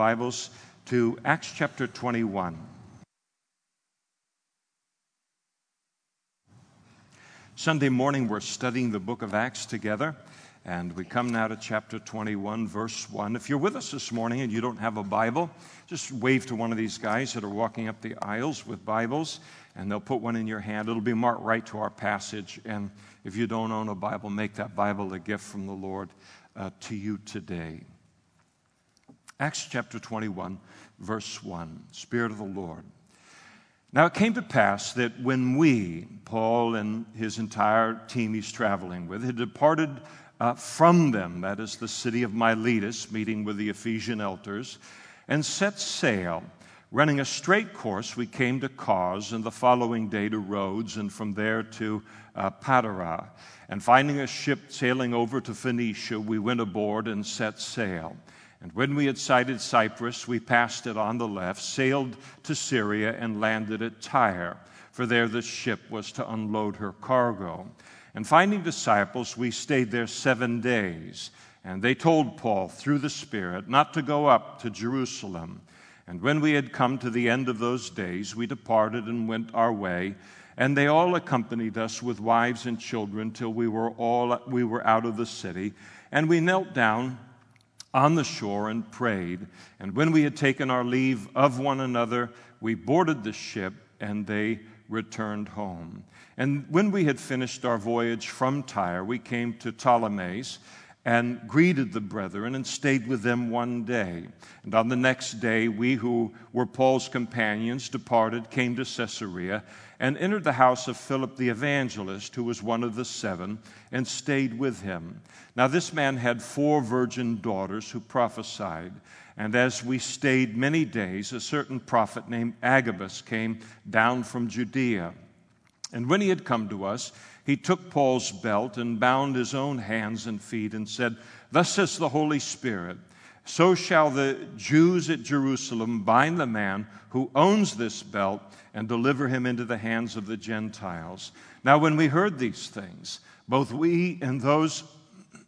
Bibles to Acts chapter 21. Sunday morning, we're studying the book of Acts together, and we come now to chapter 21, verse 1. If you're with us this morning and you don't have a Bible, just wave to one of these guys that are walking up the aisles with Bibles, and they'll put one in your hand. It'll be marked right to our passage. And if you don't own a Bible, make that Bible a gift from the Lord uh, to you today. Acts chapter 21, verse 1 Spirit of the Lord. Now it came to pass that when we, Paul and his entire team he's traveling with, had departed uh, from them, that is the city of Miletus, meeting with the Ephesian elders, and set sail, running a straight course, we came to Cos, and the following day to Rhodes, and from there to uh, Patara. And finding a ship sailing over to Phoenicia, we went aboard and set sail. And when we had sighted Cyprus, we passed it on the left, sailed to Syria, and landed at Tyre, for there the ship was to unload her cargo. And finding disciples, we stayed there seven days. And they told Paul through the Spirit not to go up to Jerusalem. And when we had come to the end of those days, we departed and went our way. And they all accompanied us with wives and children till we were all we were out of the city. And we knelt down on the shore and prayed. And when we had taken our leave of one another, we boarded the ship and they returned home. And when we had finished our voyage from Tyre, we came to Ptolemais and greeted the brethren and stayed with them one day. And on the next day, we who were Paul's companions departed, came to Caesarea, and entered the house of Philip the evangelist, who was one of the seven, and stayed with him. Now, this man had four virgin daughters who prophesied. And as we stayed many days, a certain prophet named Agabus came down from Judea. And when he had come to us, he took Paul's belt and bound his own hands and feet and said, Thus says the Holy Spirit, so shall the Jews at Jerusalem bind the man who owns this belt and deliver him into the hands of the Gentiles. Now, when we heard these things, both we and those,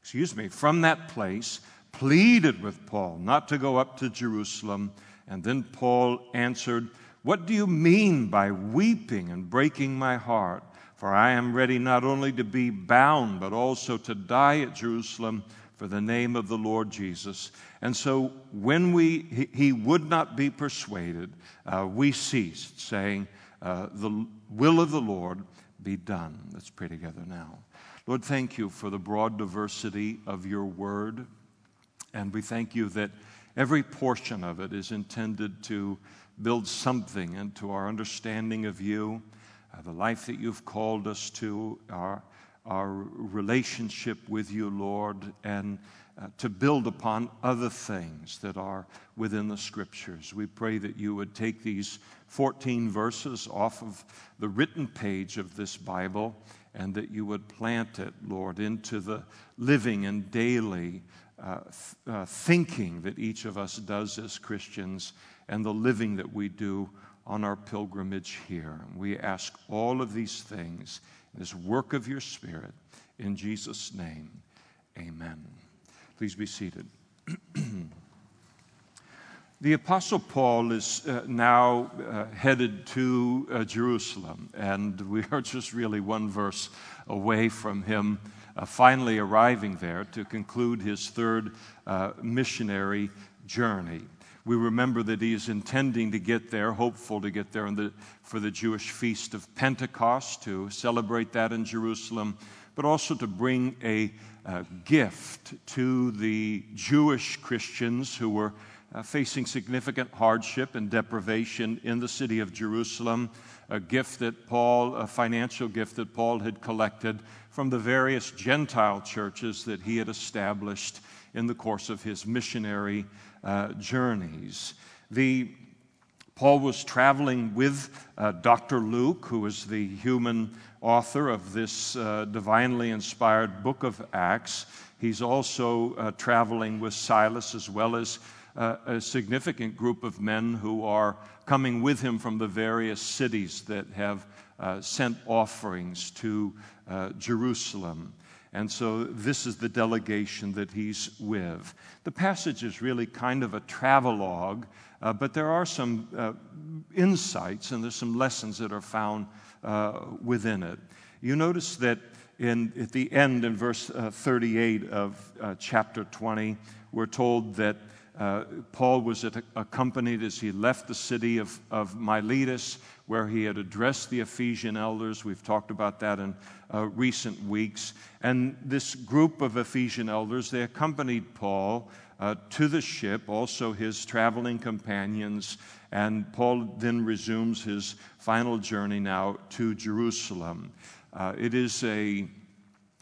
excuse me, from that place pleaded with Paul not to go up to Jerusalem. And then Paul answered, What do you mean by weeping and breaking my heart? For I am ready not only to be bound, but also to die at Jerusalem for the name of the Lord Jesus. And so when we, he, would not be persuaded, uh, we ceased, saying, uh, The will of the Lord be done. Let's pray together now. Lord, thank you for the broad diversity of your word. And we thank you that every portion of it is intended to build something into our understanding of you, uh, the life that you've called us to, our our relationship with you, Lord, and uh, to build upon other things that are within the scriptures. We pray that you would take these 14 verses off of the written page of this Bible and that you would plant it, Lord, into the living and daily uh, th- uh, thinking that each of us does as Christians and the living that we do on our pilgrimage here. We ask all of these things in this work of your Spirit. In Jesus' name, amen. Please be seated. The Apostle Paul is uh, now uh, headed to uh, Jerusalem, and we are just really one verse away from him uh, finally arriving there to conclude his third uh, missionary journey. We remember that he is intending to get there, hopeful to get there the, for the Jewish feast of Pentecost, to celebrate that in Jerusalem, but also to bring a, a gift to the Jewish Christians who were uh, facing significant hardship and deprivation in the city of Jerusalem. A gift that Paul, a financial gift that Paul had collected from the various Gentile churches that he had established in the course of his missionary uh, journeys. The, Paul was traveling with uh, Dr. Luke, who is the human author of this uh, divinely inspired book of Acts. He's also uh, traveling with Silas, as well as a significant group of men who are coming with him from the various cities that have uh, sent offerings to Jerusalem. And so this is the delegation that he's with. The passage is really kind of a travelogue, uh, but there are some uh, insights and there's some lessons that are found uh, within it. You notice that in, at the end, in verse uh, 38 of uh, chapter 20, we're told that uh, Paul was accompanied as he left the city of, of Miletus, where he had addressed the Ephesian elders. We've talked about that in uh, recent weeks. And this group of Ephesian elders, they accompanied Paul uh, to the ship, also his traveling companions. And Paul then resumes his final journey now to Jerusalem. Uh, it is a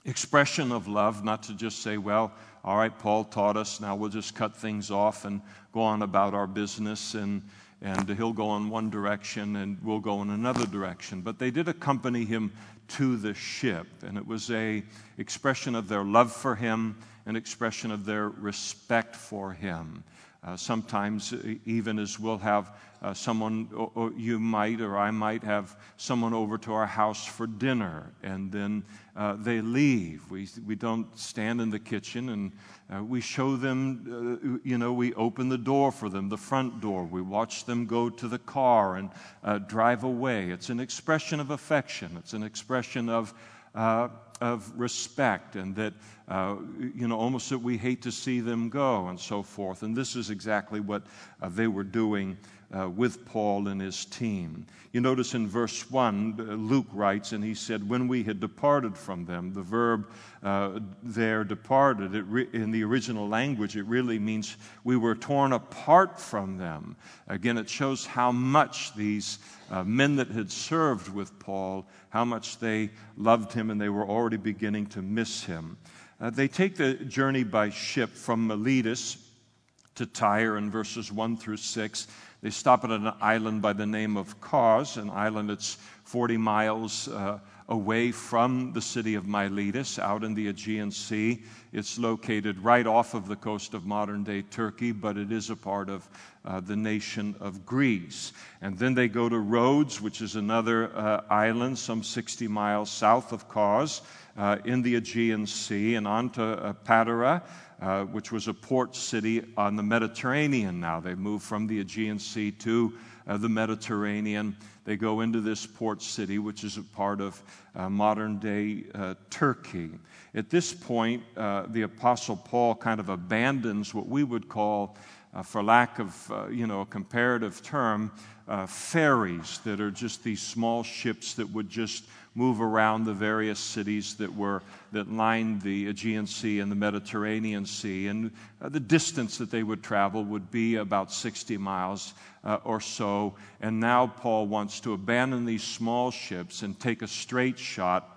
expression of love, not to just say, well, all right, Paul taught us, now we'll just cut things off and go on about our business, and, and he'll go in one direction and we'll go in another direction. But they did accompany him to the ship, and it was a expression of their love for him, an expression of their respect for him. Uh, sometimes, even as we'll have uh, someone, or, or you might, or I might have someone over to our house for dinner, and then uh, they leave. We, we don't stand in the kitchen and uh, we show them, uh, you know, we open the door for them, the front door. We watch them go to the car and uh, drive away. It's an expression of affection, it's an expression of uh, of respect and that, uh, you know, almost that we hate to see them go and so forth. And this is exactly what they were doing uh, with Paul and his team. You notice in verse 1, uh, Luke writes, and he said, When we had departed from them, the verb uh, there, departed, re- in the original language, it really means we were torn apart from them. Again, it shows how much these uh, men that had served with Paul, how much they loved him and they were already beginning to miss him. Uh, they take the journey by ship from Miletus to Tyre in verses 1 through 6. They stop at an island by the name of Cos, an island that's 40 miles uh, away from the city of Miletus, out in the Aegean Sea. It's located right off of the coast of modern day Turkey, but it is a part of uh, the nation of Greece. And then they go to Rhodes, which is another uh, island some 60 miles south of Cos uh, in the Aegean Sea, and on to uh, Patara uh, which was a port city on the Mediterranean now. They move from the Aegean Sea to uh, the Mediterranean. They go into this port city, which is a part of uh, modern day uh, Turkey. At this point, uh, the Apostle Paul kind of abandons what we would call, for lack of you know, a comparative term, ferries that are just these small ships that would just move around the various cities that were that lined the Aegean Sea and the Mediterranean Sea, and uh, the distance that they would travel would be about 60 miles uh, or so. And now Paul wants to abandon these small ships and take a straight shot.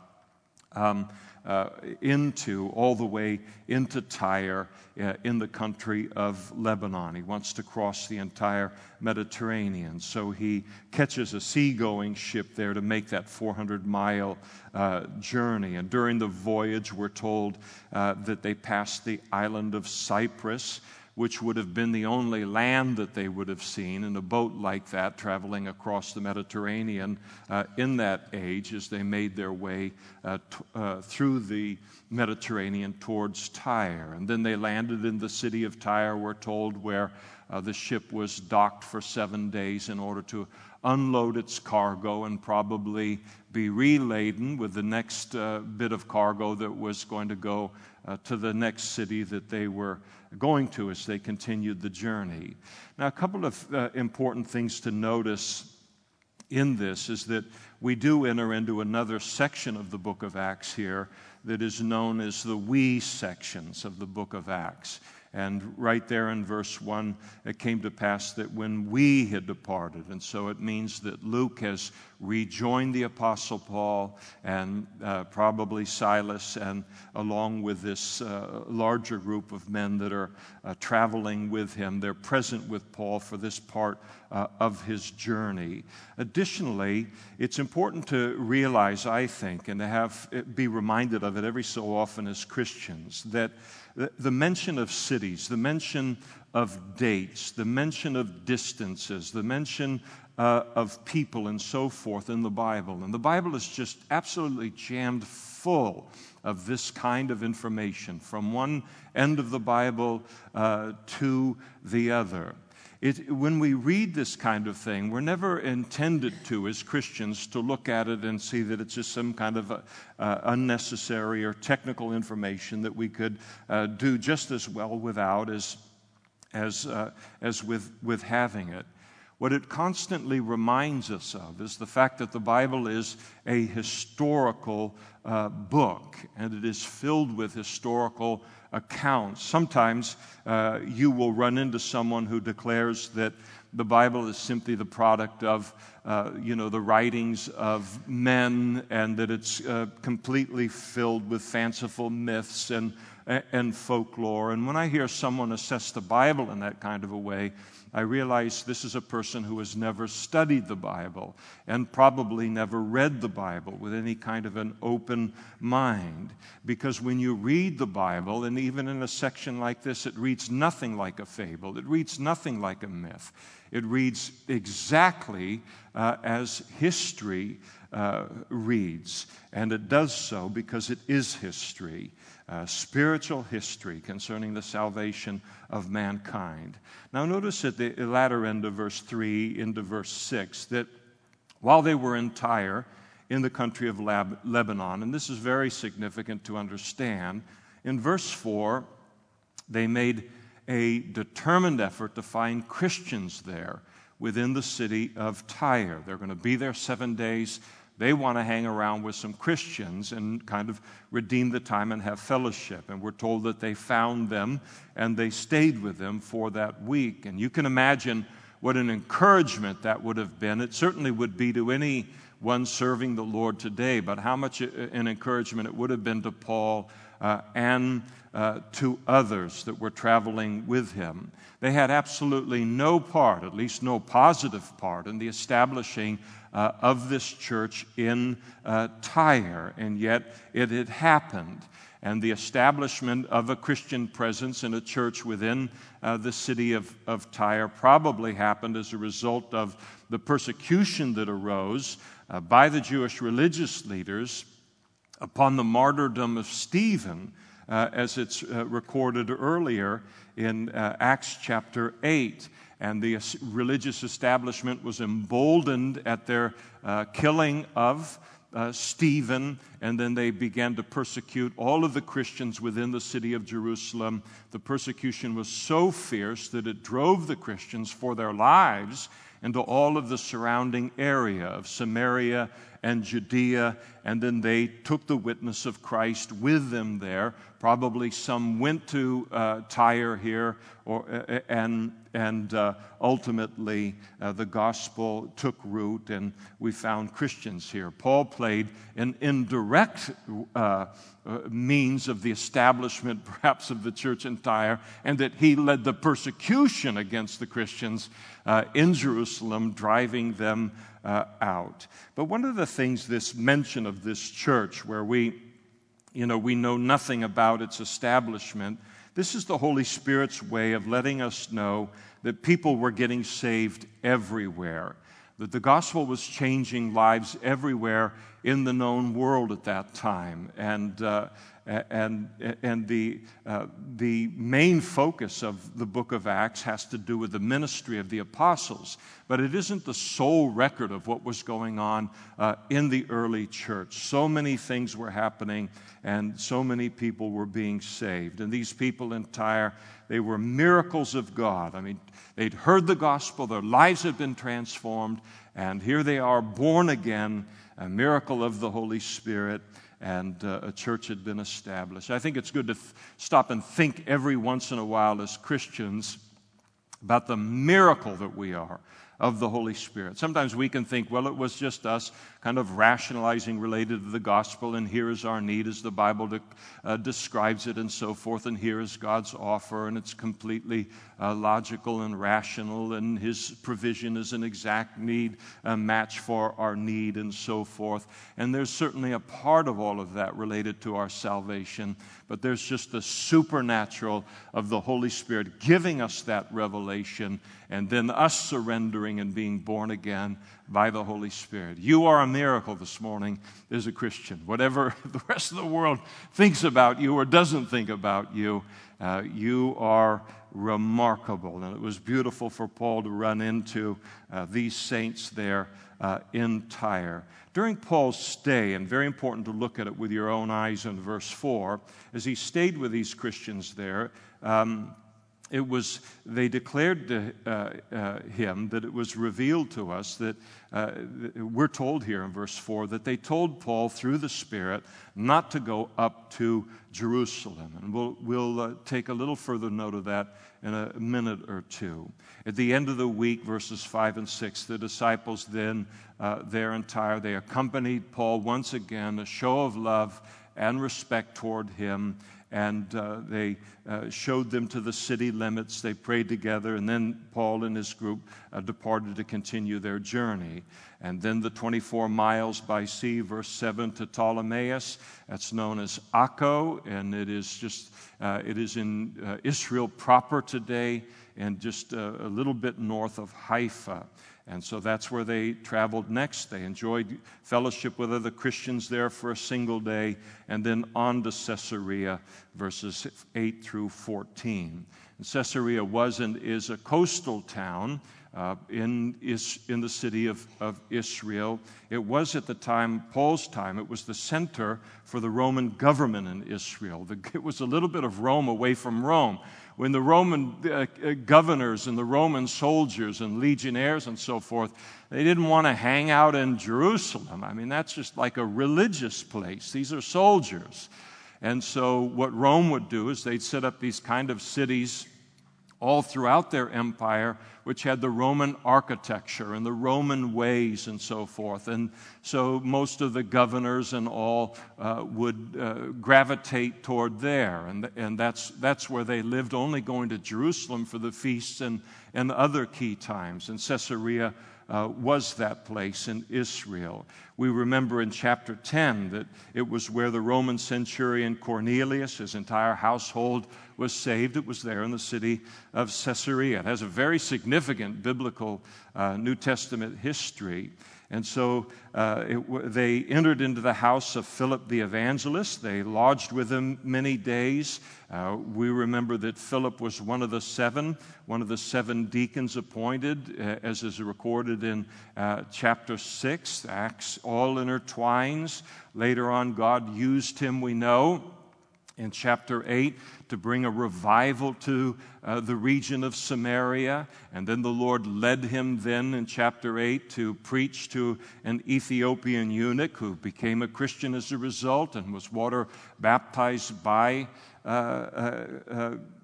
Um, uh, into all the way into Tyre uh, in the country of Lebanon. He wants to cross the entire Mediterranean. So he catches a seagoing ship there to make that 400 mile uh, journey. And during the voyage, we're told uh, that they passed the island of Cyprus which would have been the only land that they would have seen in a boat like that traveling across the Mediterranean uh, in that age as they made their way uh, t- uh, through the Mediterranean towards Tyre. And then they landed in the city of Tyre, we're told, where uh, the ship was docked for seven days in order to unload its cargo and probably be reladen with the next uh, bit of cargo that was going to go uh, to the next city that they were going to as they continued the journey. Now, a couple of uh, important things to notice in this is that we do enter into another section of the book of Acts here that is known as the we sections of the book of Acts. And right there in verse 1, it came to pass that when we had departed, and so it means that Luke has rejoined the Apostle Paul and uh, probably Silas, and along with this uh, larger group of men that are uh, traveling with him, they're present with Paul for this part uh, of his journey. Additionally, it's important to realize, I think, and to have be reminded of it every so often as Christians, that the mention of cities, the mention of dates, the mention of distances, the mention uh, of people and so forth in the Bible. And the Bible is just absolutely jammed full of this kind of information from one end of the Bible uh, to the other. It, when we read this kind of thing, we're never intended to, as Christians, to look at it and see that it's just some kind of uh, unnecessary or technical information that we could uh, do just as well without as, as, uh, as with, with having it. What it constantly reminds us of is the fact that the Bible is a historical uh, book and it is filled with historical accounts. Sometimes uh, you will run into someone who declares that the Bible is simply the product of, uh, you know, the writings of men and that it's uh, completely filled with fanciful myths and, and folklore. And when I hear someone assess the Bible in that kind of a way, I realize this is a person who has never studied the Bible and probably never read the Bible with any kind of an open mind. Because when you read the Bible, and even in a section like this, it reads nothing like a fable, it reads nothing like a myth. It reads exactly uh, as history uh, reads, and it does so because it is history uh, spiritual history concerning the salvation of mankind. Now, notice at the latter end of verse 3 into verse 6 that while they were in Tyre, in the country of Lab- Lebanon, and this is very significant to understand, in verse 4, they made a determined effort to find Christians there within the city of Tyre. They're going to be there seven days. They want to hang around with some Christians and kind of redeem the time and have fellowship. And we're told that they found them and they stayed with them for that week. And you can imagine what an encouragement that would have been. It certainly would be to anyone serving the Lord today, but how much an encouragement it would have been to Paul uh, and uh, to others that were traveling with him. They had absolutely no part, at least no positive part, in the establishing uh, of this church in uh, Tyre, and yet it had happened. And the establishment of a Christian presence in a church within uh, the city of, of Tyre probably happened as a result of the persecution that arose uh, by the Jewish religious leaders upon the martyrdom of Stephen, uh, as it's uh, recorded earlier in Acts chapter 8 and the religious establishment was emboldened at their uh, killing of uh, Stephen, and then they began to persecute all of the Christians within the city of Jerusalem. The persecution was so fierce that it drove the Christians for their lives into all of the surrounding area of Samaria and Judea, and then they took the witness of Christ with them there. Probably some went to uh, Tyre here, or, uh, and, and uh, ultimately uh, the gospel took root, and we found Christians here. Paul played an indirect uh, uh, means of the establishment, perhaps, of the church in Tyre, and that he led the persecution against the Christians in Jerusalem, driving them uh, out. But one of the things, this mention of this church, where we, you know, we know nothing about its establishment, this is the Holy Spirit's way of letting us know that people were getting saved everywhere, that the gospel was changing lives everywhere in the known world at that time. And, uh, and, and the, uh, the main focus of the book of Acts has to do with the ministry of the apostles, but it isn't the sole record of what was going on uh, in the early church. So many things were happening, and so many people were being saved. And these people in Tyre, they were miracles of God. I mean, they'd heard the gospel, their lives had been transformed, and here they are born again, a miracle of the Holy Spirit and uh, a church had been established. I think it's good to th- stop and think every once in a while as Christians about the miracle that we are of the Holy Spirit. Sometimes we can think, well, it was just us kind of rationalizing related to the gospel, and here is our need as the Bible de- uh, describes it, and so forth, and here is God's offer, and it's completely uh, logical and rational, and His provision is an exact need, a match for our need, and so forth. And there's certainly a part of all of that related to our salvation, but there's just the supernatural of the Holy Spirit giving us that revelation, and then us surrendering and being born again by the Holy Spirit. You are a miracle this morning as a Christian. Whatever the rest of the world thinks about you or doesn't think about you, uh, you are remarkable. And it was beautiful for Paul to run into uh, these saints there uh, in Tyre. During Paul's stay, and very important to look at it with your own eyes in verse 4, as he stayed with these Christians there, um, it was they declared to uh, uh, him that it was revealed to us that uh, we're told here in verse 4 that they told paul through the spirit not to go up to jerusalem. And we'll, we'll uh, take a little further note of that in a minute or two. At the end of the week verses 5 and 6 the disciples then uh, there in tyre they accompanied paul once again a show of love and respect toward him and uh, they uh, showed them to the city limits. They prayed together, and then Paul and his group uh, departed to continue their journey. And then the 24 miles by sea, verse 7 to Ptolemais, that's known as Akko, and it is just, uh, it is in uh, Israel proper today and just uh, a little bit north of Haifa. And so that's where they traveled next. They enjoyed fellowship with other Christians there for a single day, and then on to Caesarea, verses 8 through 14. And Caesarea was and is a coastal town uh, in, is, in the city of, of Israel. It was at the time, Paul's time, it was the center for the Roman government in Israel. The, it was a little bit of Rome away from Rome when the Roman uh, uh, governors and the Roman soldiers and legionnaires and so forth, they didn't want to hang out in Jerusalem. I mean, that's just like a religious place. These are soldiers. And so, what Rome would do is they'd set up these kind of cities all throughout their empire, which had the Roman architecture and the Roman ways and so forth. And so most of the governors and all uh, would uh, gravitate toward there. And, and that's, that's where they lived, only going to Jerusalem for the feasts and, and other key times. And Caesarea uh, was that place in Israel. We remember in chapter 10 that it was where the Roman centurion Cornelius, his entire household, was saved. It was there in the city of Caesarea. It has a very significant biblical uh, New Testament history. And so uh, it, they entered into the house of Philip the evangelist. They lodged with him many days. Uh, we remember that Philip was one of the seven, one of the seven deacons appointed, uh, as is recorded in uh, chapter 6. Acts all intertwines. Later on, God used him, we know in chapter 8 to bring a revival to uh, the region of Samaria. And then the Lord led him then in chapter 8 to preach to an Ethiopian eunuch who became a Christian as a result and was water baptized by uh, uh,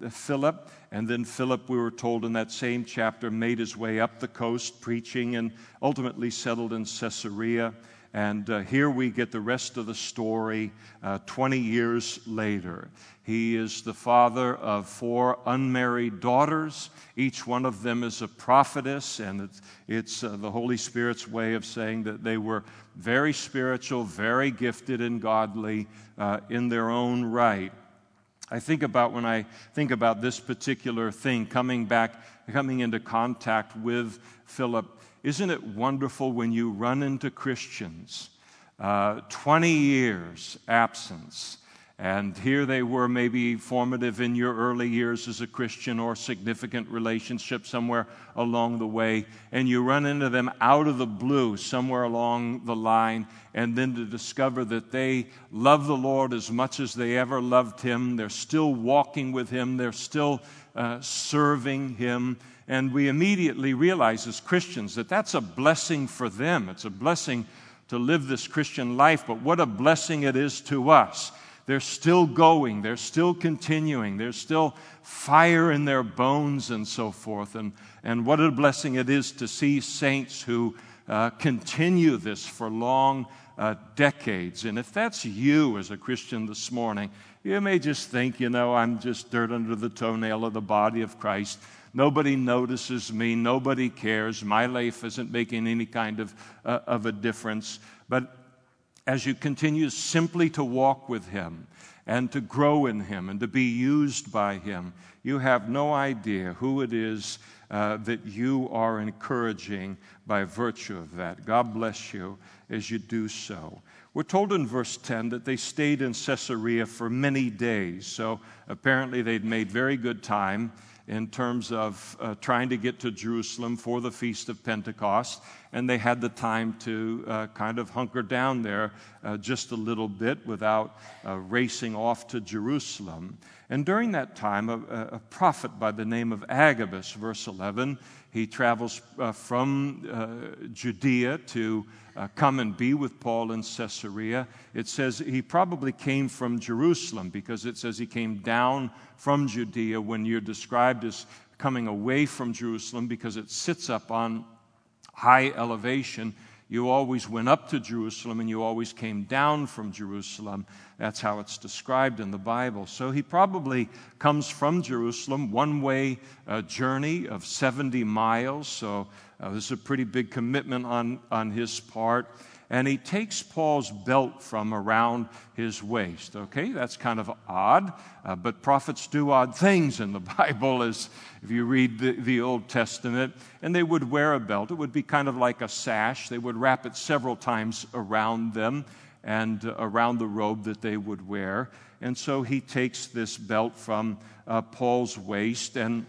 uh Philip. And then Philip, we were told in that same chapter, made his way up the coast preaching and ultimately settled in Caesarea. And uh, here we get the rest of the story uh, 20 years later. He is the father of four unmarried daughters. Each one of them is a prophetess, and it's, it's uh, the Holy Spirit's way of saying that they were very spiritual, very gifted, and godly uh, in their own right. I think about when I think about this particular thing, coming back, coming into contact with Philip isn't it wonderful when you run into Christians? Uh, 20 years absence. And here they were, maybe formative in your early years as a Christian or significant relationship somewhere along the way. And you run into them out of the blue somewhere along the line. And then to discover that they love the Lord as much as they ever loved Him. They're still walking with Him, they're still uh, serving Him. And we immediately realize as Christians that that's a blessing for them. It's a blessing to live this Christian life, but what a blessing it is to us. They're still going, they're still continuing, there's still fire in their bones and so forth. And, and what a blessing it is to see saints who uh, continue this for long uh, decades. And if that's you as a Christian this morning, you may just think, you know, I'm just dirt under the toenail of the body of Christ. Nobody notices me. Nobody cares. My life isn't making any kind of, uh, of a difference. But as you continue simply to walk with Him and to grow in Him and to be used by Him. You have no idea who it is uh, that you are encouraging by virtue of that. God bless you as you do so. We're told in verse 10 that they stayed in Caesarea for many days. So apparently they'd made very good time in terms of uh, trying to get to Jerusalem for the Feast of Pentecost. And they had the time to uh, kind of hunker down there uh, just a little bit without uh, racing off to Jerusalem. And during that time, a, a prophet by the name of Agabus, verse 11, he travels uh, from uh, Judea to uh, come and be with Paul in Caesarea. It says he probably came from Jerusalem because it says he came down from Judea when you're described as coming away from Jerusalem because it sits up on high elevation. You always went up to Jerusalem and you always came down from Jerusalem. That's how it's described in the Bible. So he probably comes from Jerusalem, one way uh, journey of 70 miles. So uh, this is a pretty big commitment on, on his part. And he takes Paul's belt from around his waist. Okay, that's kind of odd, uh, but prophets do odd things in the Bible, as if you read the, the Old Testament. And they would wear a belt. It would be kind of like a sash. They would wrap it several times around them and uh, around the robe that they would wear. And so he takes this belt from uh, Paul's waist and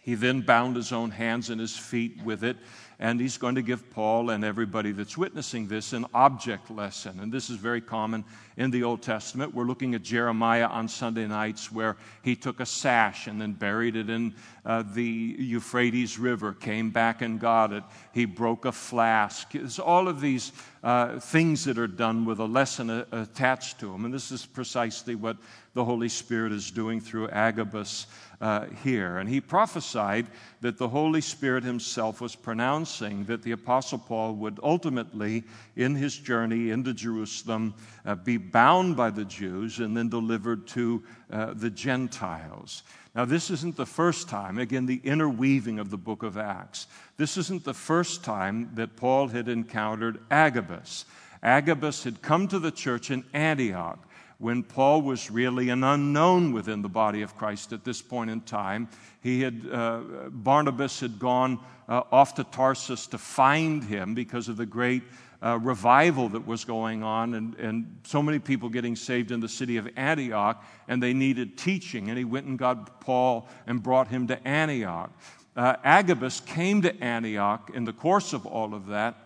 he then bound his own hands and his feet with it and he's going to give Paul and everybody that's witnessing this an object lesson. And this is very common in the Old Testament. We're looking at Jeremiah on Sunday nights where he took a sash and then buried it in uh, the Euphrates River, came back and got it. He broke a flask. It's all of these uh, things that are done with a lesson a- attached to them. And this is precisely what the Holy Spirit is doing through Agabus uh, here. And he prophesied that the Holy Spirit himself was pronouncing that the Apostle Paul would ultimately, in his journey into Jerusalem, uh, be bound by the Jews and then delivered to uh, the Gentiles. Now, this isn't the first time, again, the interweaving of the book of Acts. This isn't the first time that Paul had encountered Agabus. Agabus had come to the church in Antioch when Paul was really an unknown within the body of Christ at this point in time. He had, uh, Barnabas had gone uh, off to Tarsus to find him because of the great uh, revival that was going on and, and so many people getting saved in the city of Antioch, and they needed teaching. And he went and got Paul and brought him to Antioch. Uh, Agabus came to Antioch in the course of all of that,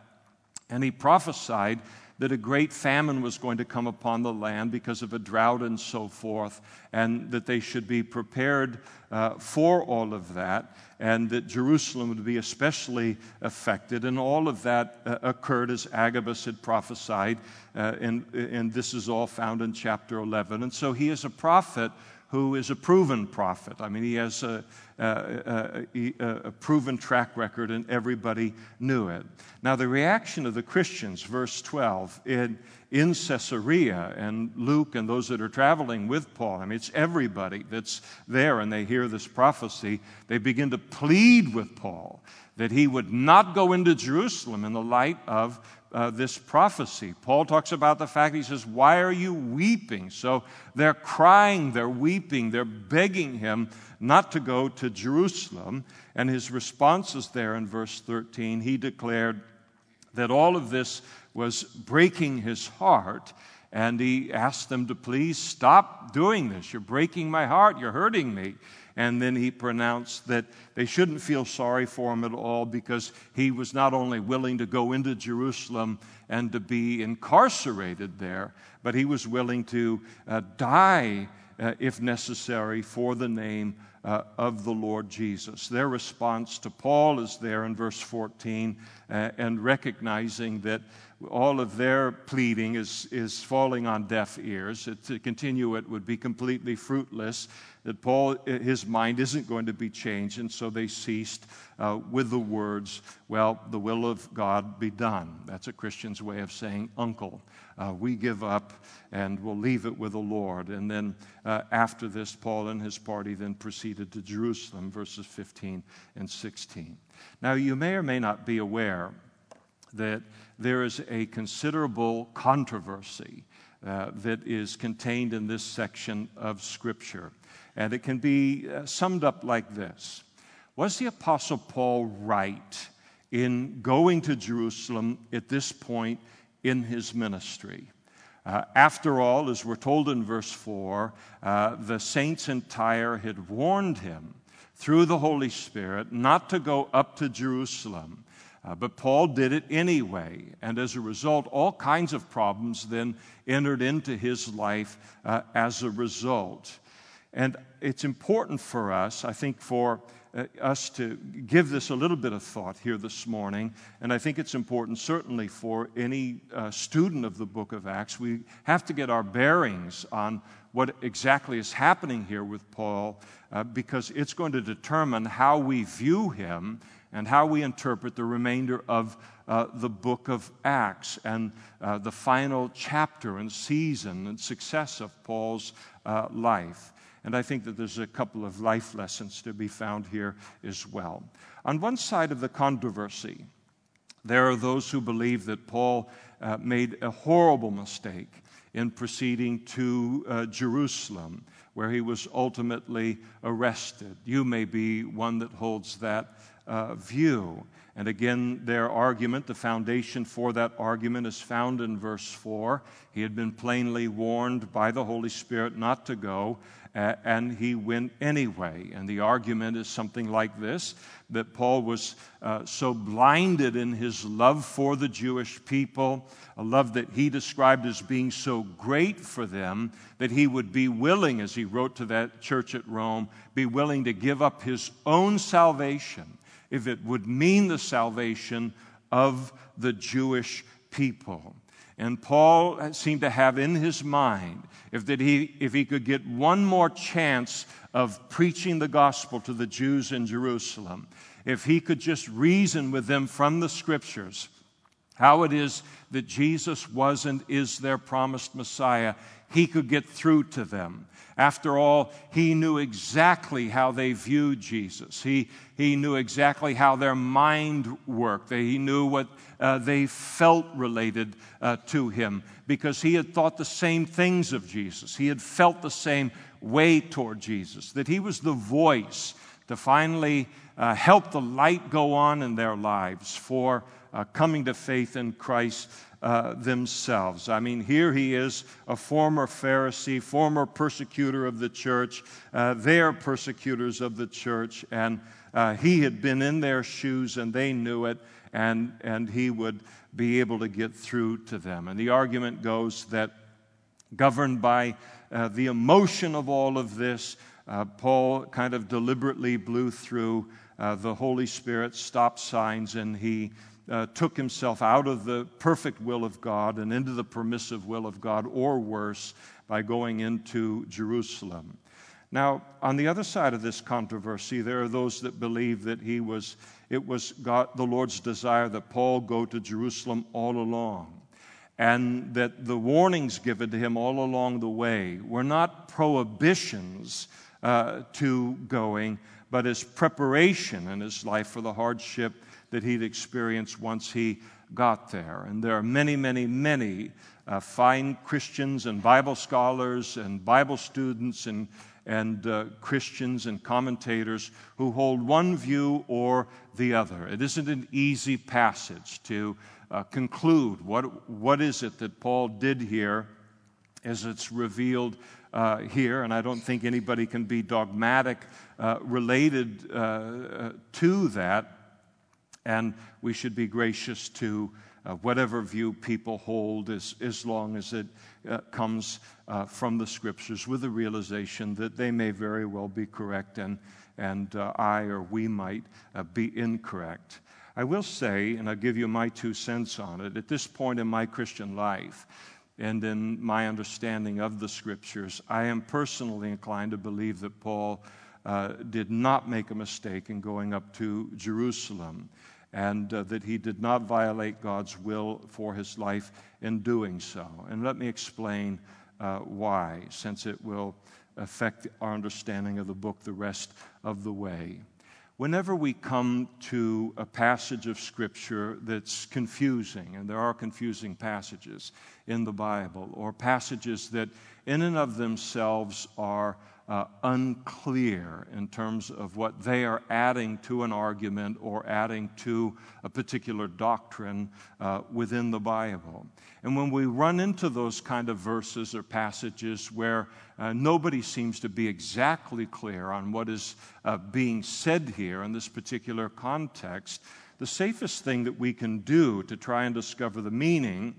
and he prophesied that a great famine was going to come upon the land because of a drought and so forth, and that they should be prepared uh, for all of that, and that Jerusalem would be especially affected. And all of that uh, occurred as Agabus had prophesied, uh, and, and this is all found in chapter 11. And so he is a prophet who is a proven prophet. I mean, he has a, a, a, a, proven track record, and everybody knew it. Now, the reaction of the Christians, verse 12, in, in Caesarea, and Luke and those that are traveling with Paul, I mean, it's everybody that's there, and they hear this prophecy. They begin to plead with Paul that he would not go into Jerusalem in the light of uh, this prophecy. Paul talks about the fact, he says, Why are you weeping? So they're crying, they're weeping, they're begging him not to go to Jerusalem. And his response is there in verse 13. He declared that all of this was breaking his heart. And he asked them to please stop doing this. You're breaking my heart. You're hurting me. And then he pronounced that they shouldn't feel sorry for him at all because he was not only willing to go into Jerusalem and to be incarcerated there, but he was willing to uh, die uh, if necessary for the name uh, of the Lord Jesus. Their response to Paul is there in verse 14 uh, and recognizing that all of their pleading is, is falling on deaf ears. To continue it would be completely fruitless that Paul, his mind isn't going to be changed, and so they ceased uh, with the words, Well, the will of God be done. That's a Christian's way of saying, Uncle, uh, we give up and we'll leave it with the Lord. And then uh, after this, Paul and his party then proceeded to Jerusalem, verses 15 and 16. Now, you may or may not be aware that there is a considerable controversy uh, that is contained in this section of Scripture. And it can be uh, summed up like this Was the Apostle Paul right in going to Jerusalem at this point in his ministry? Uh, after all, as we're told in verse 4, uh, the saints in Tyre had warned him through the Holy Spirit not to go up to Jerusalem. Uh, but Paul did it anyway. And as a result, all kinds of problems then entered into his life uh, as a result. And it's important for us, I think, for uh, us to give this a little bit of thought here this morning. And I think it's important, certainly, for any uh, student of the book of Acts. We have to get our bearings on what exactly is happening here with Paul uh, because it's going to determine how we view him and how we interpret the remainder of uh, the book of Acts and uh, the final chapter and season and success of Paul's uh, life. And I think that there's a couple of life lessons to be found here as well. On one side of the controversy, there are those who believe that Paul uh, made a horrible mistake in proceeding to uh, Jerusalem, where he was ultimately arrested. You may be one that holds that uh, view. And again, their argument, the foundation for that argument is found in verse 4. He had been plainly warned by the Holy Spirit not to go, uh, and he went anyway. And the argument is something like this that Paul was uh, so blinded in his love for the Jewish people, a love that he described as being so great for them, that he would be willing, as he wrote to that church at Rome, be willing to give up his own salvation if it would mean the salvation of the Jewish people. And Paul seemed to have in his mind if, that he, if he could get one more chance of preaching the gospel to the Jews in Jerusalem, if he could just reason with them from the scriptures how it is that Jesus was and is their promised Messiah, he could get through to them. After all, he knew exactly how they viewed Jesus. He, he knew exactly how their mind worked. He knew what uh, they felt related uh, to him because he had thought the same things of Jesus. He had felt the same way toward Jesus, that he was the voice to finally uh, help the light go on in their lives for uh, coming to faith in Christ uh, themselves. I mean, here he is, a former Pharisee, former persecutor of the church. Uh, they are persecutors of the church, and uh, he had been in their shoes and they knew it, and, and he would be able to get through to them. And the argument goes that, governed by uh, the emotion of all of this, uh, Paul kind of deliberately blew through the Holy Spirit stop signs and he uh, took himself out of the perfect will of God and into the permissive will of God, or worse, by going into Jerusalem. Now, on the other side of this controversy, there are those that believe that he was, it was God, the Lord's desire that Paul go to Jerusalem all along, and that the warnings given to him all along the way were not prohibitions uh, to going, but as preparation in his life for the hardship that he'd experienced once he got there. And there are many, many, many uh, fine Christians and Bible scholars and Bible students and, and uh, Christians and commentators who hold one view or the other. It isn't an easy passage to uh, conclude what, what is it that Paul did here as it's revealed uh, here, and I don't think anybody can be dogmatic uh, related uh, uh to that. And we should be gracious to uh, whatever view people hold as, as long as it uh, comes uh, from the scriptures with the realization that they may very well be correct and, and uh, I or we might uh, be incorrect. I will say, and I'll give you my two cents on it, at this point in my Christian life, and in my understanding of the scriptures, I am personally inclined to believe that Paul uh, did not make a mistake in going up to Jerusalem and uh, that he did not violate God's will for his life in doing so. And let me explain uh, why, since it will affect our understanding of the book the rest of the way. Whenever we come to a passage of Scripture that's confusing, and there are confusing passages in the Bible, or passages that in and of themselves are uh, unclear in terms of what they are adding to an argument or adding to a particular doctrine uh, within the Bible. And when we run into those kind of verses or passages where uh, nobody seems to be exactly clear on what is uh, being said here in this particular context, the safest thing that we can do to try and discover the meaning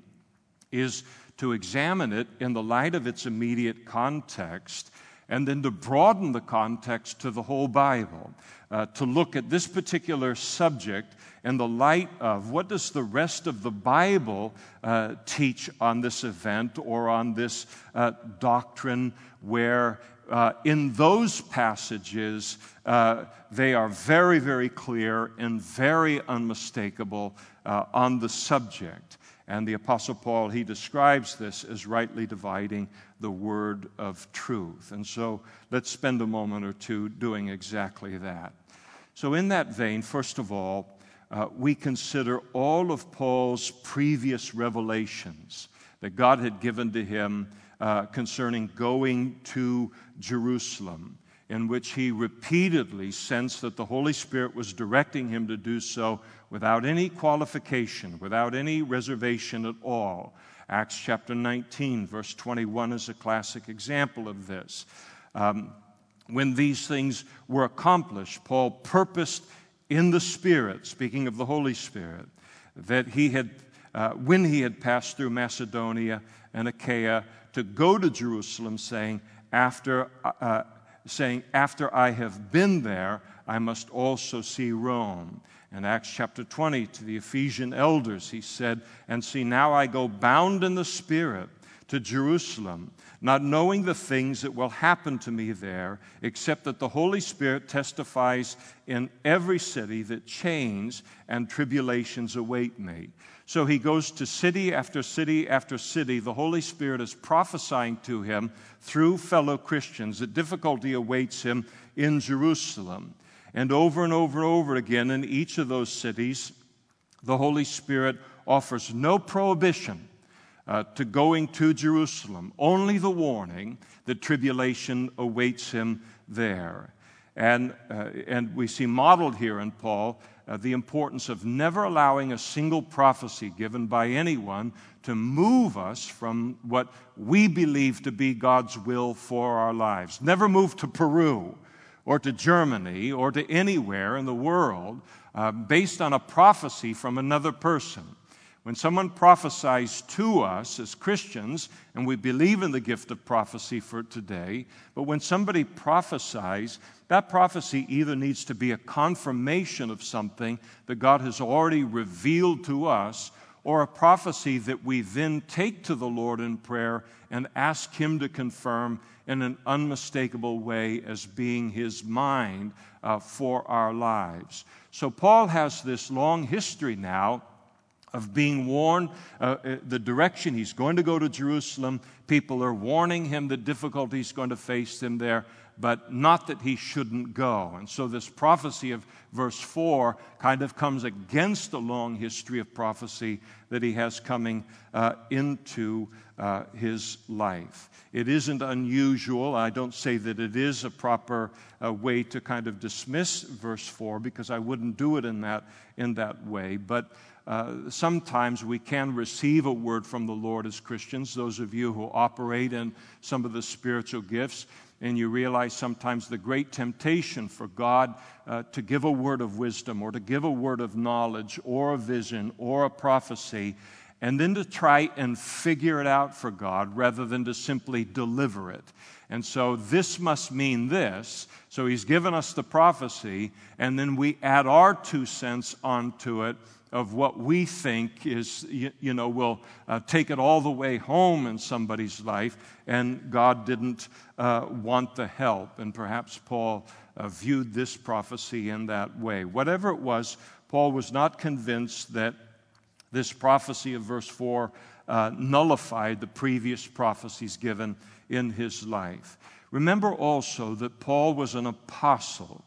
is to examine it in the light of its immediate context and then to broaden the context to the whole Bible, uh, to look at this particular subject in the light of what does the rest of the Bible uh, teach on this event or on this uh, doctrine where uh, in those passages, uh, they are very, very clear and very unmistakable uh, on the subject. And the Apostle Paul, he describes this as rightly dividing the word of truth. And so let's spend a moment or two doing exactly that. So, in that vein, first of all, uh, we consider all of Paul's previous revelations that God had given to him uh, concerning going to Jerusalem, in which he repeatedly sensed that the Holy Spirit was directing him to do so without any qualification, without any reservation at all. Acts chapter 19, verse 21 is a classic example of this. Um, when these things were accomplished, Paul purposed in the Spirit, speaking of the Holy Spirit, that he had, uh, when he had passed through Macedonia and Achaia, to go to Jerusalem, saying, after, uh, saying, after I have been there, I must also see Rome. In Acts chapter 20, to the Ephesian elders, he said, And see, now I go bound in the Spirit to Jerusalem, not knowing the things that will happen to me there, except that the Holy Spirit testifies in every city that chains and tribulations await me. So he goes to city after city after city. The Holy Spirit is prophesying to him through fellow Christians that difficulty awaits him in Jerusalem. And over and over and over again in each of those cities, the Holy Spirit offers no prohibition uh, to going to Jerusalem, only the warning that tribulation awaits him there. And, uh, and we see modeled here in Paul uh, the importance of never allowing a single prophecy given by anyone to move us from what we believe to be God's will for our lives. Never move to Peru or to Germany or to anywhere in the world uh, based on a prophecy from another person. When someone prophesies to us as Christians, and we believe in the gift of prophecy for today, but when somebody prophesies, that prophecy either needs to be a confirmation of something that God has already revealed to us, or a prophecy that we then take to the Lord in prayer and ask Him to confirm in an unmistakable way as being His mind uh, for our lives. So, Paul has this long history now of being warned uh, uh the direction he's going to go to Jerusalem. People are warning him the difficulties going to face him there but not that he shouldn't go. And so this prophecy of verse 4 kind of comes against the long history of prophecy that he has coming uh, into uh, his life. It isn't unusual. I don't say that it is a proper uh, way to kind of dismiss verse 4 because I wouldn't do it in that, in that way. But uh, sometimes we can receive a word from the Lord as Christians, those of you who operate in some of the spiritual gifts and you realize sometimes the great temptation for God uh, to give a word of wisdom or to give a word of knowledge or a vision or a prophecy, and then to try and figure it out for God rather than to simply deliver it. And so this must mean this. So he's given us the prophecy, and then we add our two cents onto it of what we think is, you, you know, will uh, take it all the way home in somebody's life, and God didn't uh, want the help. And perhaps Paul uh, viewed this prophecy in that way. Whatever it was, Paul was not convinced that this prophecy of verse 4 uh, nullified the previous prophecies given in his life. Remember also that Paul was an apostle.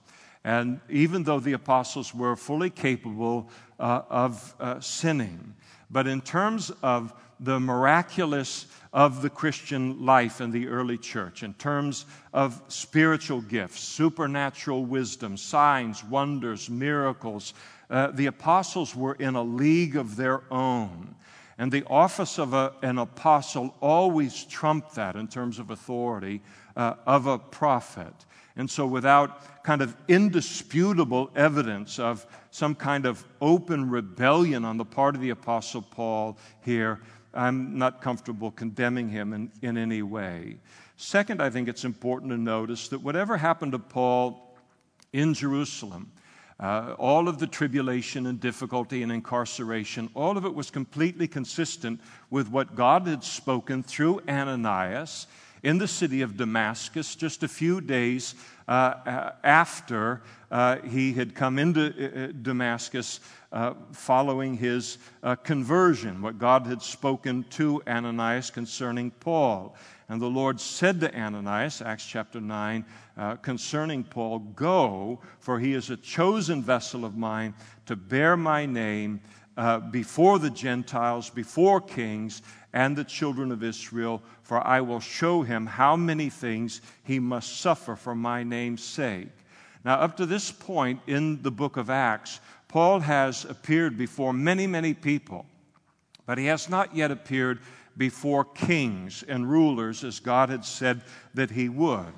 And even though the apostles were fully capable uh, of uh, sinning, but in terms of the miraculous of the Christian life in the early church, in terms of spiritual gifts, supernatural wisdom, signs, wonders, miracles, uh, the apostles were in a league of their own. And the office of a, an apostle always trumped that in terms of authority uh, of a prophet. And so, without kind of indisputable evidence of some kind of open rebellion on the part of the Apostle Paul here, I'm not comfortable condemning him in, in any way. Second, I think it's important to notice that whatever happened to Paul in Jerusalem, uh, all of the tribulation and difficulty and incarceration, all of it was completely consistent with what God had spoken through Ananias in the city of Damascus just a few days uh, uh after uh, he had come into uh, uh, Damascus uh, following his conversion, what God had spoken to Ananias concerning Paul. And the Lord said to Ananias, Acts chapter 9, uh, concerning Paul, Go, for he is a chosen vessel of mine to bear my name uh, before the Gentiles, before kings, and the children of Israel, for I will show him how many things he must suffer for my name's sake. Now, up to this point in the book of Acts, Paul has appeared before many, many people, but he has not yet appeared before kings and rulers as God had said that he would.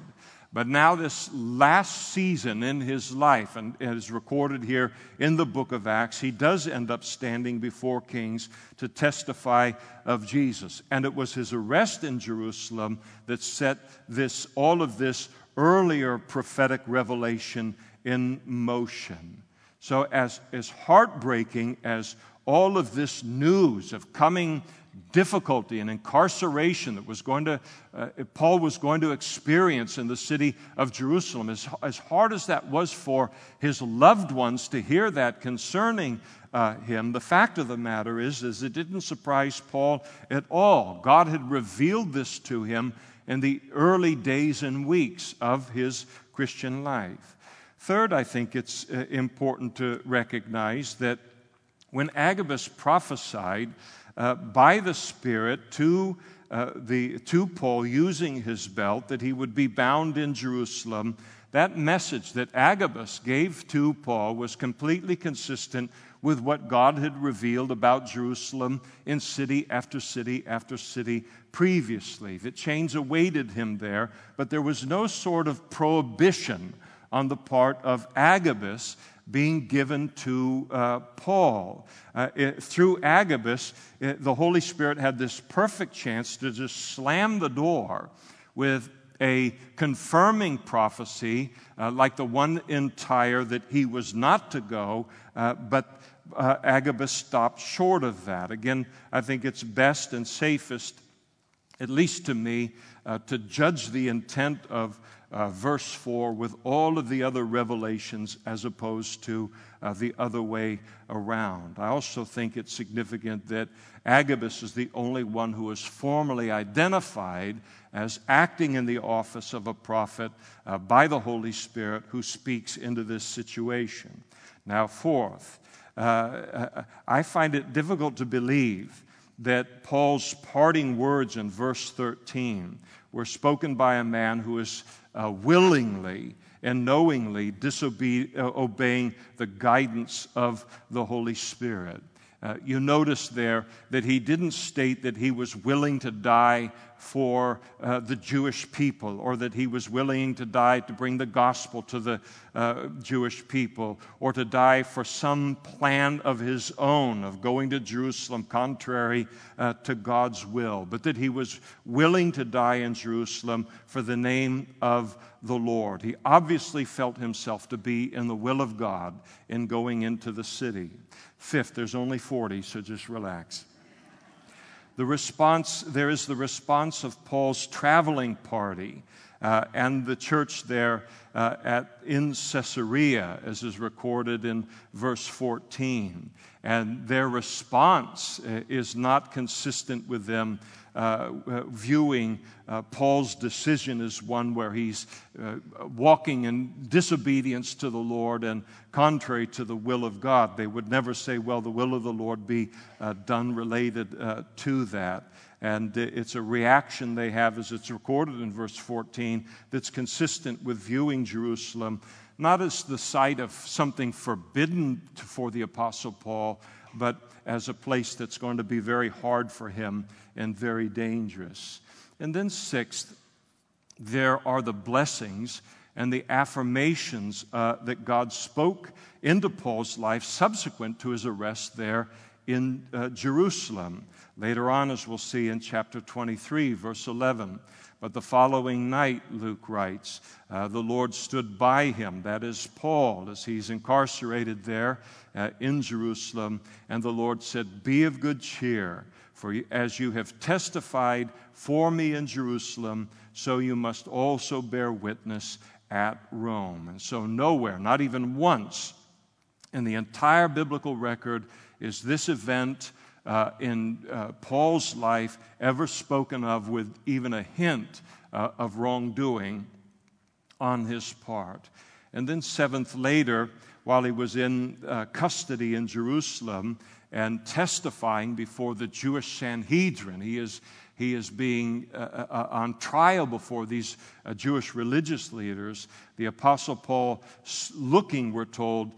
But now, this last season in his life, and it is recorded here in the book of Acts, he does end up standing before kings to testify of Jesus. And it was his arrest in Jerusalem that set this, all of this earlier prophetic revelation in motion. So, as, as heartbreaking as all of this news of coming difficulty and incarceration that was going to, uh, Paul was going to experience in the city of Jerusalem. As, as hard as that was for his loved ones to hear that concerning uh, him, the fact of the matter is, is it didn't surprise Paul at all. God had revealed this to him in the early days and weeks of his Christian life. Third, I think it's uh, important to recognize that when Agabus prophesied uh, by the Spirit to, uh, the, to Paul using his belt that he would be bound in Jerusalem, that message that Agabus gave to Paul was completely consistent with what God had revealed about Jerusalem in city after city after city previously. That chains awaited him there, but there was no sort of prohibition on the part of Agabus being given to uh, Paul. Uh, it, through Agabus, it, the Holy Spirit had this perfect chance to just slam the door with a confirming prophecy uh, like the one in Tyre that he was not to go, uh, but uh, Agabus stopped short of that. Again, I think it's best and safest, at least to me, uh, to judge the intent of uh, verse 4 with all of the other revelations as opposed to uh, the other way around. I also think it's significant that Agabus is the only one who is formally identified as acting in the office of a prophet uh, by the Holy Spirit who speaks into this situation. Now, fourth, uh, uh, I find it difficult to believe that Paul's parting words in verse 13 were spoken by a man who is uh, willingly and knowingly disobeying uh, the guidance of the Holy Spirit. Uh, you notice there that he didn't state that he was willing to die for uh, the Jewish people, or that he was willing to die to bring the gospel to the uh, Jewish people, or to die for some plan of his own of going to Jerusalem contrary uh, to God's will, but that he was willing to die in Jerusalem for the name of the Lord. He obviously felt himself to be in the will of God in going into the city. Fifth, there's only 40, so just relax. The response, there is the response of Paul's traveling party uh, and the church there uh, at, in Caesarea, as is recorded in verse 14. And their response uh, is not consistent with them uh, uh, viewing uh, Paul's decision as one where he's uh, walking in disobedience to the Lord and contrary to the will of God. They would never say, well, the will of the Lord be uh, done related uh, to that. And it's a reaction they have, as it's recorded in verse 14, that's consistent with viewing Jerusalem not as the site of something forbidden for the Apostle Paul, but as a place that's going to be very hard for him and very dangerous. And then, sixth, there are the blessings and the affirmations uh, that God spoke into Paul's life subsequent to his arrest there in uh, Jerusalem. Later on, as we'll see in chapter 23, verse 11. But the following night, Luke writes, uh, the Lord stood by him, that is Paul, as he's incarcerated there uh, in Jerusalem. And the Lord said, Be of good cheer, for as you have testified for me in Jerusalem, so you must also bear witness at Rome. And so, nowhere, not even once, in the entire biblical record is this event uh, in uh, Paul's life ever spoken of with even a hint uh, of wrongdoing on his part. And then, seventh, later, while he was in uh, custody in Jerusalem and testifying before the Jewish Sanhedrin, he is, he is being uh, uh, on trial before these Jewish religious leaders. The Apostle Paul, looking, we're told,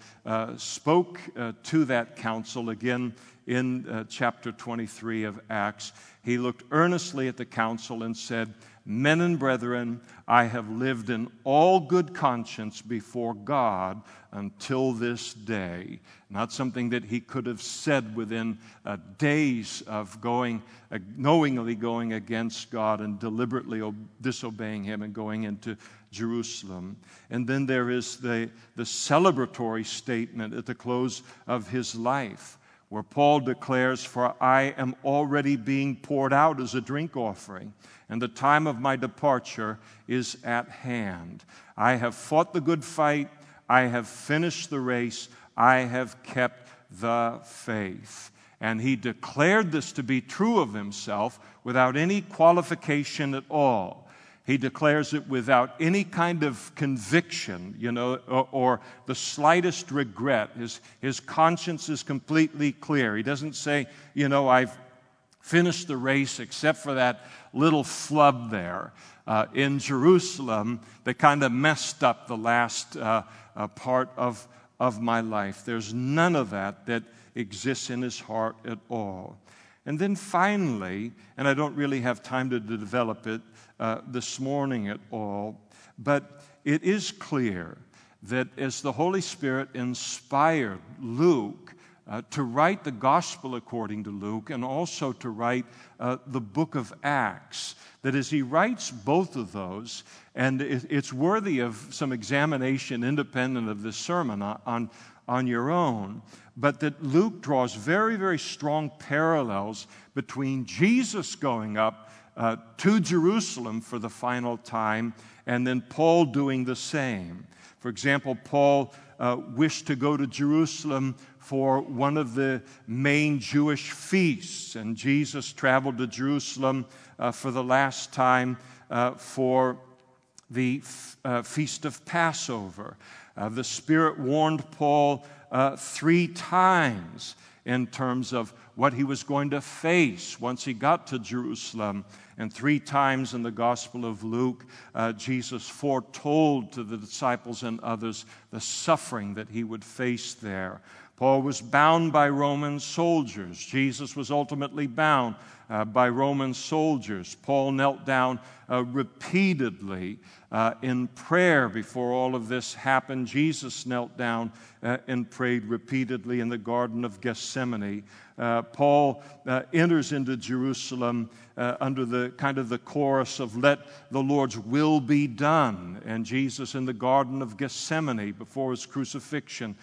spoke to that council again in uh, chapter 23 of Acts. He looked earnestly at the council and said, Men and brethren, I have lived in all good conscience before God until this day. Not something that he could have said within uh, days of going, uh, knowingly going against God and deliberately disobeying him and going into Jerusalem. And then there is the, the celebratory statement at the close of his life where Paul declares, For I am already being poured out as a drink offering, and the time of my departure is at hand. I have fought the good fight, I have finished the race, I have kept the faith. And he declared this to be true of himself without any qualification at all. He declares it without any kind of conviction, you know, or, or, the slightest regret. His, his conscience is completely clear. He doesn't say, you know, I've finished the race except for that little flub there uh, in Jerusalem that kind of messed up the last uh, uh, part of, of my life. There's none of that that exists in his heart at all. And then finally, and I don't really have time to develop it uh, this morning at all, but it is clear that as the Holy Spirit inspired Luke uh, to write the gospel according to Luke and also to write uh, the book of Acts, that as he writes both of those, and it, it's worthy of some examination independent of this sermon on, on, on your own, but that Luke draws very, very strong parallels between Jesus going up uh, to Jerusalem for the final time and then Paul doing the same. For example, Paul uh, wished to go to Jerusalem for one of the main Jewish feasts, and Jesus traveled to Jerusalem uh, for the last time uh, for the f- uh, feast of Passover. Uh, the Spirit warned Paul three times in terms of what he was going to face once he got to Jerusalem. And three times in the Gospel of Luke, uh, Jesus foretold to the disciples and others the suffering that he would face there. Paul was bound by Roman soldiers. Jesus was ultimately bound uh, by Roman soldiers. Paul knelt down uh, repeatedly uh, in prayer before all of this happened. Jesus knelt down uh, and prayed repeatedly in the Garden of Gethsemane. Uh, Paul enters into Jerusalem under the kind of the chorus of "Let the Lord's will be done," and Jesus in the Garden of Gethsemane before his crucifixion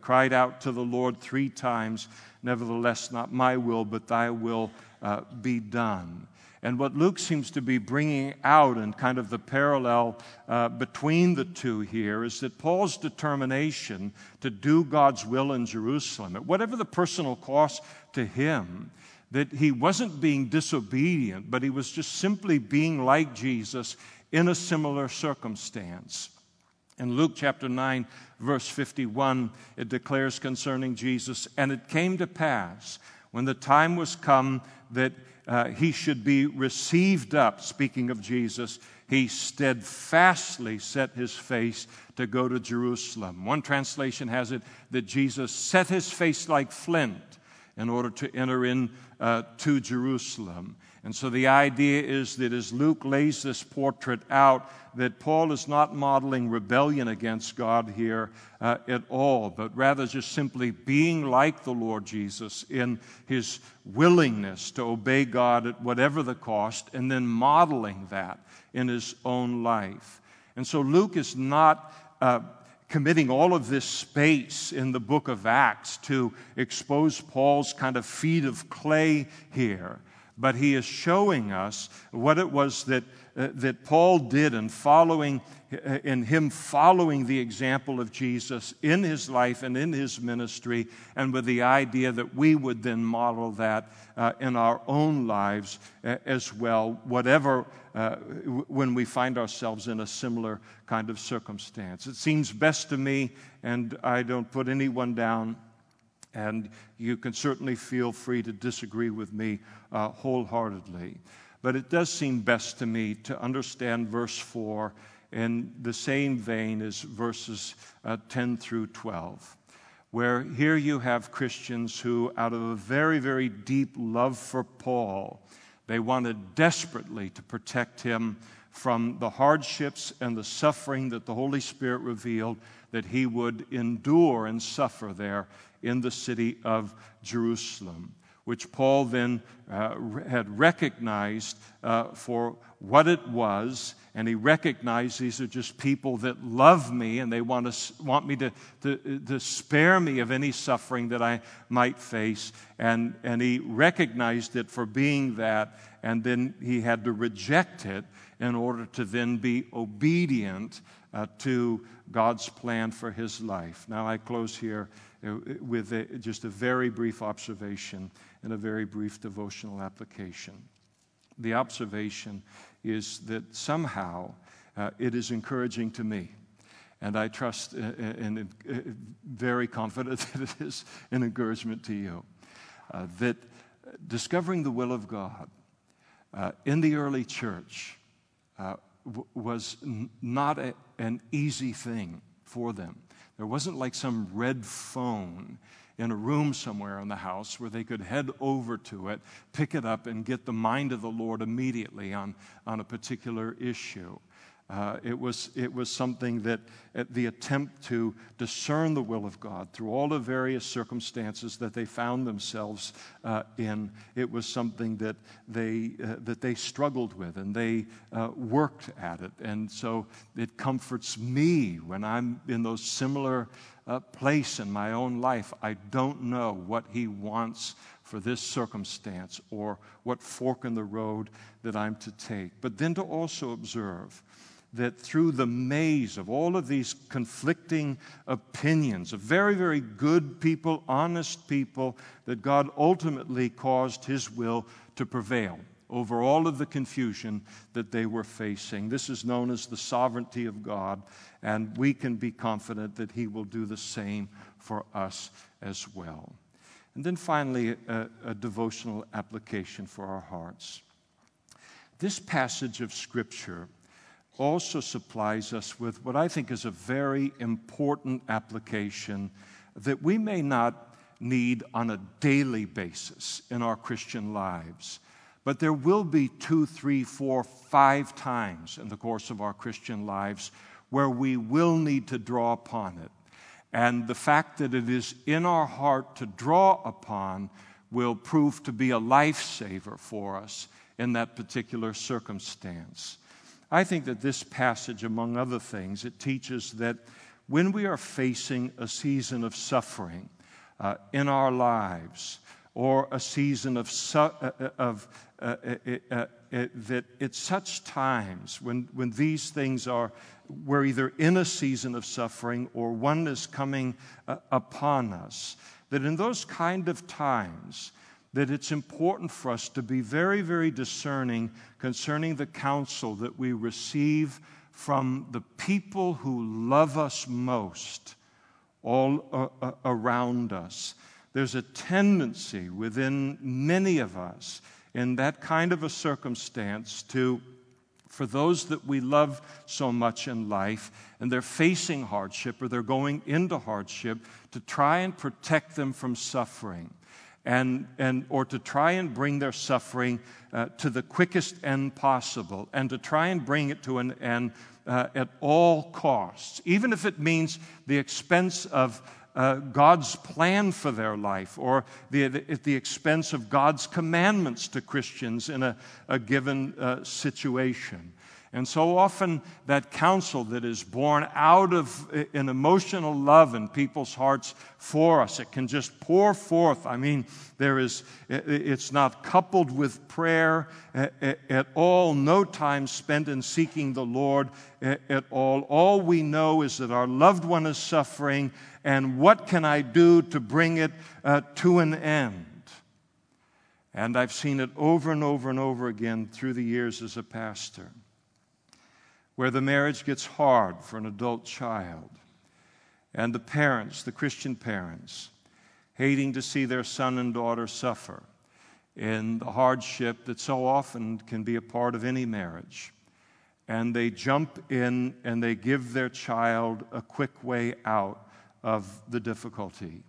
cried out to the Lord three times, "Nevertheless, not my will, but Thy will." Uh, be done. And what Luke seems to be bringing out and kind of the parallel uh, between the two here is that Paul's determination to do God's will in Jerusalem, at whatever the personal cost to him, that he wasn't being disobedient, but he was just simply being like Jesus in a similar circumstance. In Luke chapter 9, verse 51, it declares concerning Jesus, and it came to pass when the time was come that uh, he should be received up, speaking of Jesus, he steadfastly set his face to go to Jerusalem. One translation has it that Jesus set his face like flint in order to enter in uh, to Jerusalem. And so the idea is that as Luke lays this portrait out, that Paul is not modeling rebellion against God here uh, at all, but rather just simply being like the Lord Jesus in his willingness to obey God at whatever the cost, and then modeling that in his own life. And so Luke is not. Uh, committing all of this space in the book of Acts to expose Paul's kind of feet of clay here but he is showing us what it was that, uh, that Paul did in following uh, in him following the example of Jesus in his life and in his ministry, and with the idea that we would then model that uh, in our own lives uh, as well, whatever, uh, when we find ourselves in a similar kind of circumstance. It seems best to me, and I don't put anyone down and you can certainly feel free to disagree with me uh, wholeheartedly. But it does seem best to me to understand verse 4 in the same vein as verses uh, 10 through 12, where here you have Christians who, out of a very, very deep love for Paul, they wanted desperately to protect him from the hardships and the suffering that the Holy Spirit revealed that he would endure and suffer there in the city of Jerusalem, which Paul then uh, had recognized uh, for what it was. And he recognized these are just people that love me and they want, to, want me to, to, to spare me of any suffering that I might face. And, and he recognized it for being that, and then he had to reject it in order to then be obedient uh, to God's plan for his life. Now, I close here uh, with a, just a very brief observation and a very brief devotional application. The observation is that somehow uh, it is encouraging to me. And I trust uh, uh and uh, very confident that it is an encouragement to you. That discovering the will of God Uh, in the early church uh, w- was n- not a, an easy thing for them. There wasn't like some red phone in a room somewhere in the house where they could head over to it, pick it up, and get the mind of the Lord immediately on, on a particular issue. Uh, it, was, it was something that uh, the attempt to discern the will of God through all the various circumstances that they found themselves uh, in, it was something that they, uh, that they struggled with and they uh, worked at it. And so it comforts me when I'm in those similar uh, place in my own life. I don't know what He wants for this circumstance or what fork in the road that I'm to take. But then to also observe that through the maze of all of these conflicting opinions of very, very good people, honest people, that God ultimately caused His will to prevail over all of the confusion that they were facing. This is known as the sovereignty of God, and we can be confident that He will do the same for us as well. And then finally, a, a devotional application for our hearts. This passage of Scripture also supplies us with what I think is a very important application that we may not need on a daily basis in our Christian lives. But there will be two, three, four, five times in the course of our Christian lives where we will need to draw upon it. And the fact that it is in our heart to draw upon will prove to be a lifesaver for us in that particular circumstance. I think that this passage, among other things, it teaches that when we are facing a season of suffering uh, in our lives, or a season of, su- uh, uh of uh, uh, that at such times when, when these things are, we're either in a season of suffering or one is coming upon us, that in those kind of times, that it's important for us to be very, very discerning concerning the counsel that we receive from the people who love us most all uh, uh, around us. There's a tendency within many of us in that kind of a circumstance to for those that we love so much in life and they're facing hardship or they're going into hardship to try and protect them from suffering and, and, or to try and bring their suffering uh, to the quickest end possible and to try and bring it to an end uh, at all costs, even if it means the expense of uh, God's plan for their life or the, the, at the expense of God's commandments to Christians in a, a given uh, situation. And so often, that counsel that is born out of an emotional love in people's hearts for us, it can just pour forth. I mean, there is, it's not coupled with prayer at all, no time spent in seeking the Lord at all. All we know is that our loved one is suffering, and what can I do to bring it uh, to an end? And I've seen it over and over and over again through the years as a pastor where the marriage gets hard for an adult child, and the parents, the Christian parents, hating to see their son and daughter suffer in the hardship that so often can be a part of any marriage. And they jump in and they give their child a quick way out of the difficulty.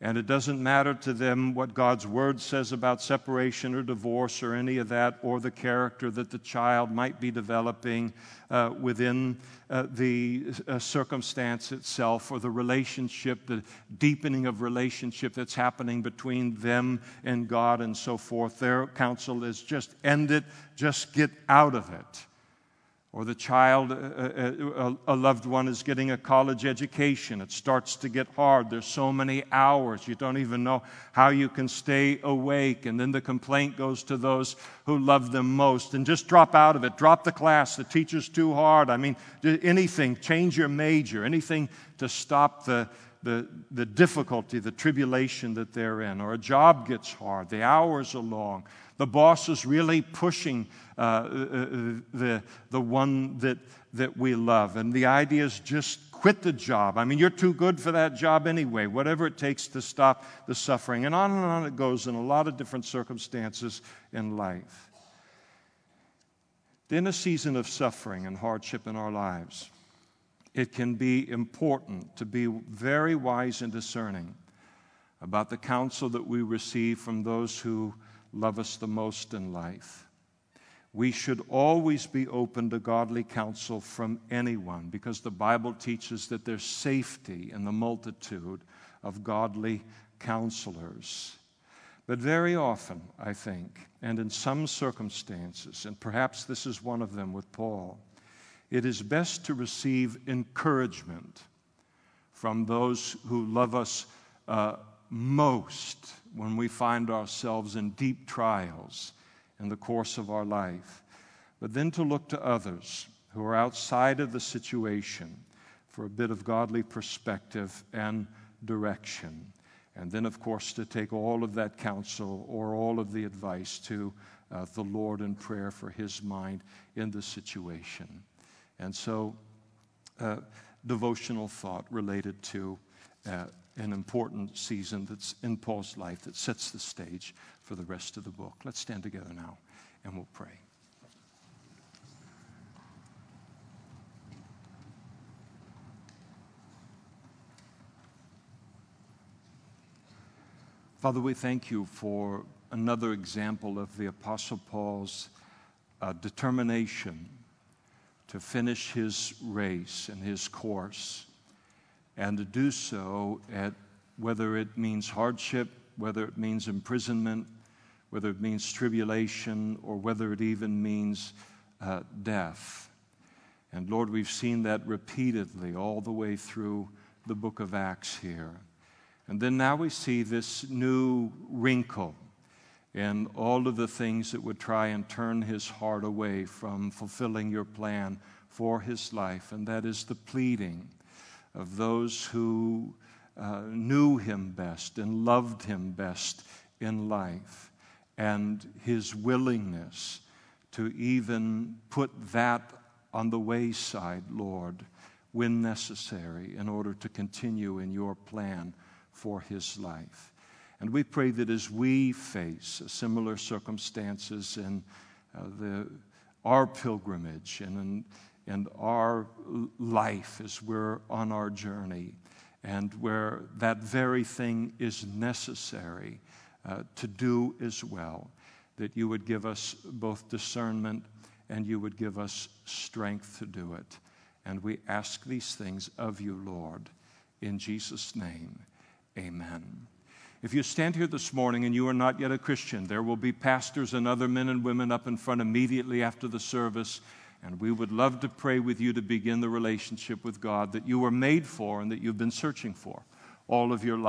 And it doesn't matter to them what God's word says about separation or divorce or any of that, or the character that the child might be developing uh, within uh, the uh, circumstance itself, or the relationship, the deepening of relationship that's happening between them and God and so forth. Their counsel is just end it, just get out of it or the child, uh, uh, a loved one is getting a college education. It starts to get hard. There's so many hours. You don't even know how you can stay awake. And then the complaint goes to those who love them most. And just drop out of it. Drop the class. The teacher's too hard. I mean, anything. Change your major. Anything to stop the, the, the difficulty, the tribulation that they're in. Or a job gets hard. The hours are long. The boss is really pushing uh, uh, the, the one that, that we love. And the idea is just quit the job. I mean, you're too good for that job anyway, whatever it takes to stop the suffering. And on and on it goes in a lot of different circumstances in life. In a season of suffering and hardship in our lives, it can be important to be very wise and discerning about the counsel that we receive from those who love us the most in life. We should always be open to godly counsel from anyone because the Bible teaches that there's safety in the multitude of godly counselors. But very often, I think, and in some circumstances, and perhaps this is one of them with Paul, it is best to receive encouragement from those who love us uh, most when we find ourselves in deep trials in the course of our life, but then to look to others who are outside of the situation for a bit of godly perspective and direction. And then, of course, to take all of that counsel or all of the advice to uh, the Lord in prayer for His mind in the situation. And so, uh, devotional thought related to uh, an important season that's in Paul's life that sets the stage for the rest of the book. Let's stand together now and we'll pray. Father, we thank you for another example of the Apostle Paul's uh, determination to finish his race and his course and to do so at whether it means hardship, whether it means imprisonment, whether it means tribulation, or whether it even means uh, death. And Lord, we've seen that repeatedly all the way through the book of Acts here. And then now we see this new wrinkle in all of the things that would try and turn his heart away from fulfilling your plan for his life, and that is the pleading of those who uh, knew him best and loved him best in life, and his willingness to even put that on the wayside, Lord, when necessary, in order to continue in your plan for his life. And we pray that as we face similar circumstances in uh, the, our pilgrimage and in and our life as we're on our journey, and where that very thing is necessary uh, to do as well, that you would give us both discernment and you would give us strength to do it. And we ask these things of you, Lord, in Jesus' name. Amen. If you stand here this morning and you are not yet a Christian, there will be pastors and other men and women up in front immediately after the service. And we would love to pray with you to begin the relationship with God that you were made for and that you've been searching for all of your life.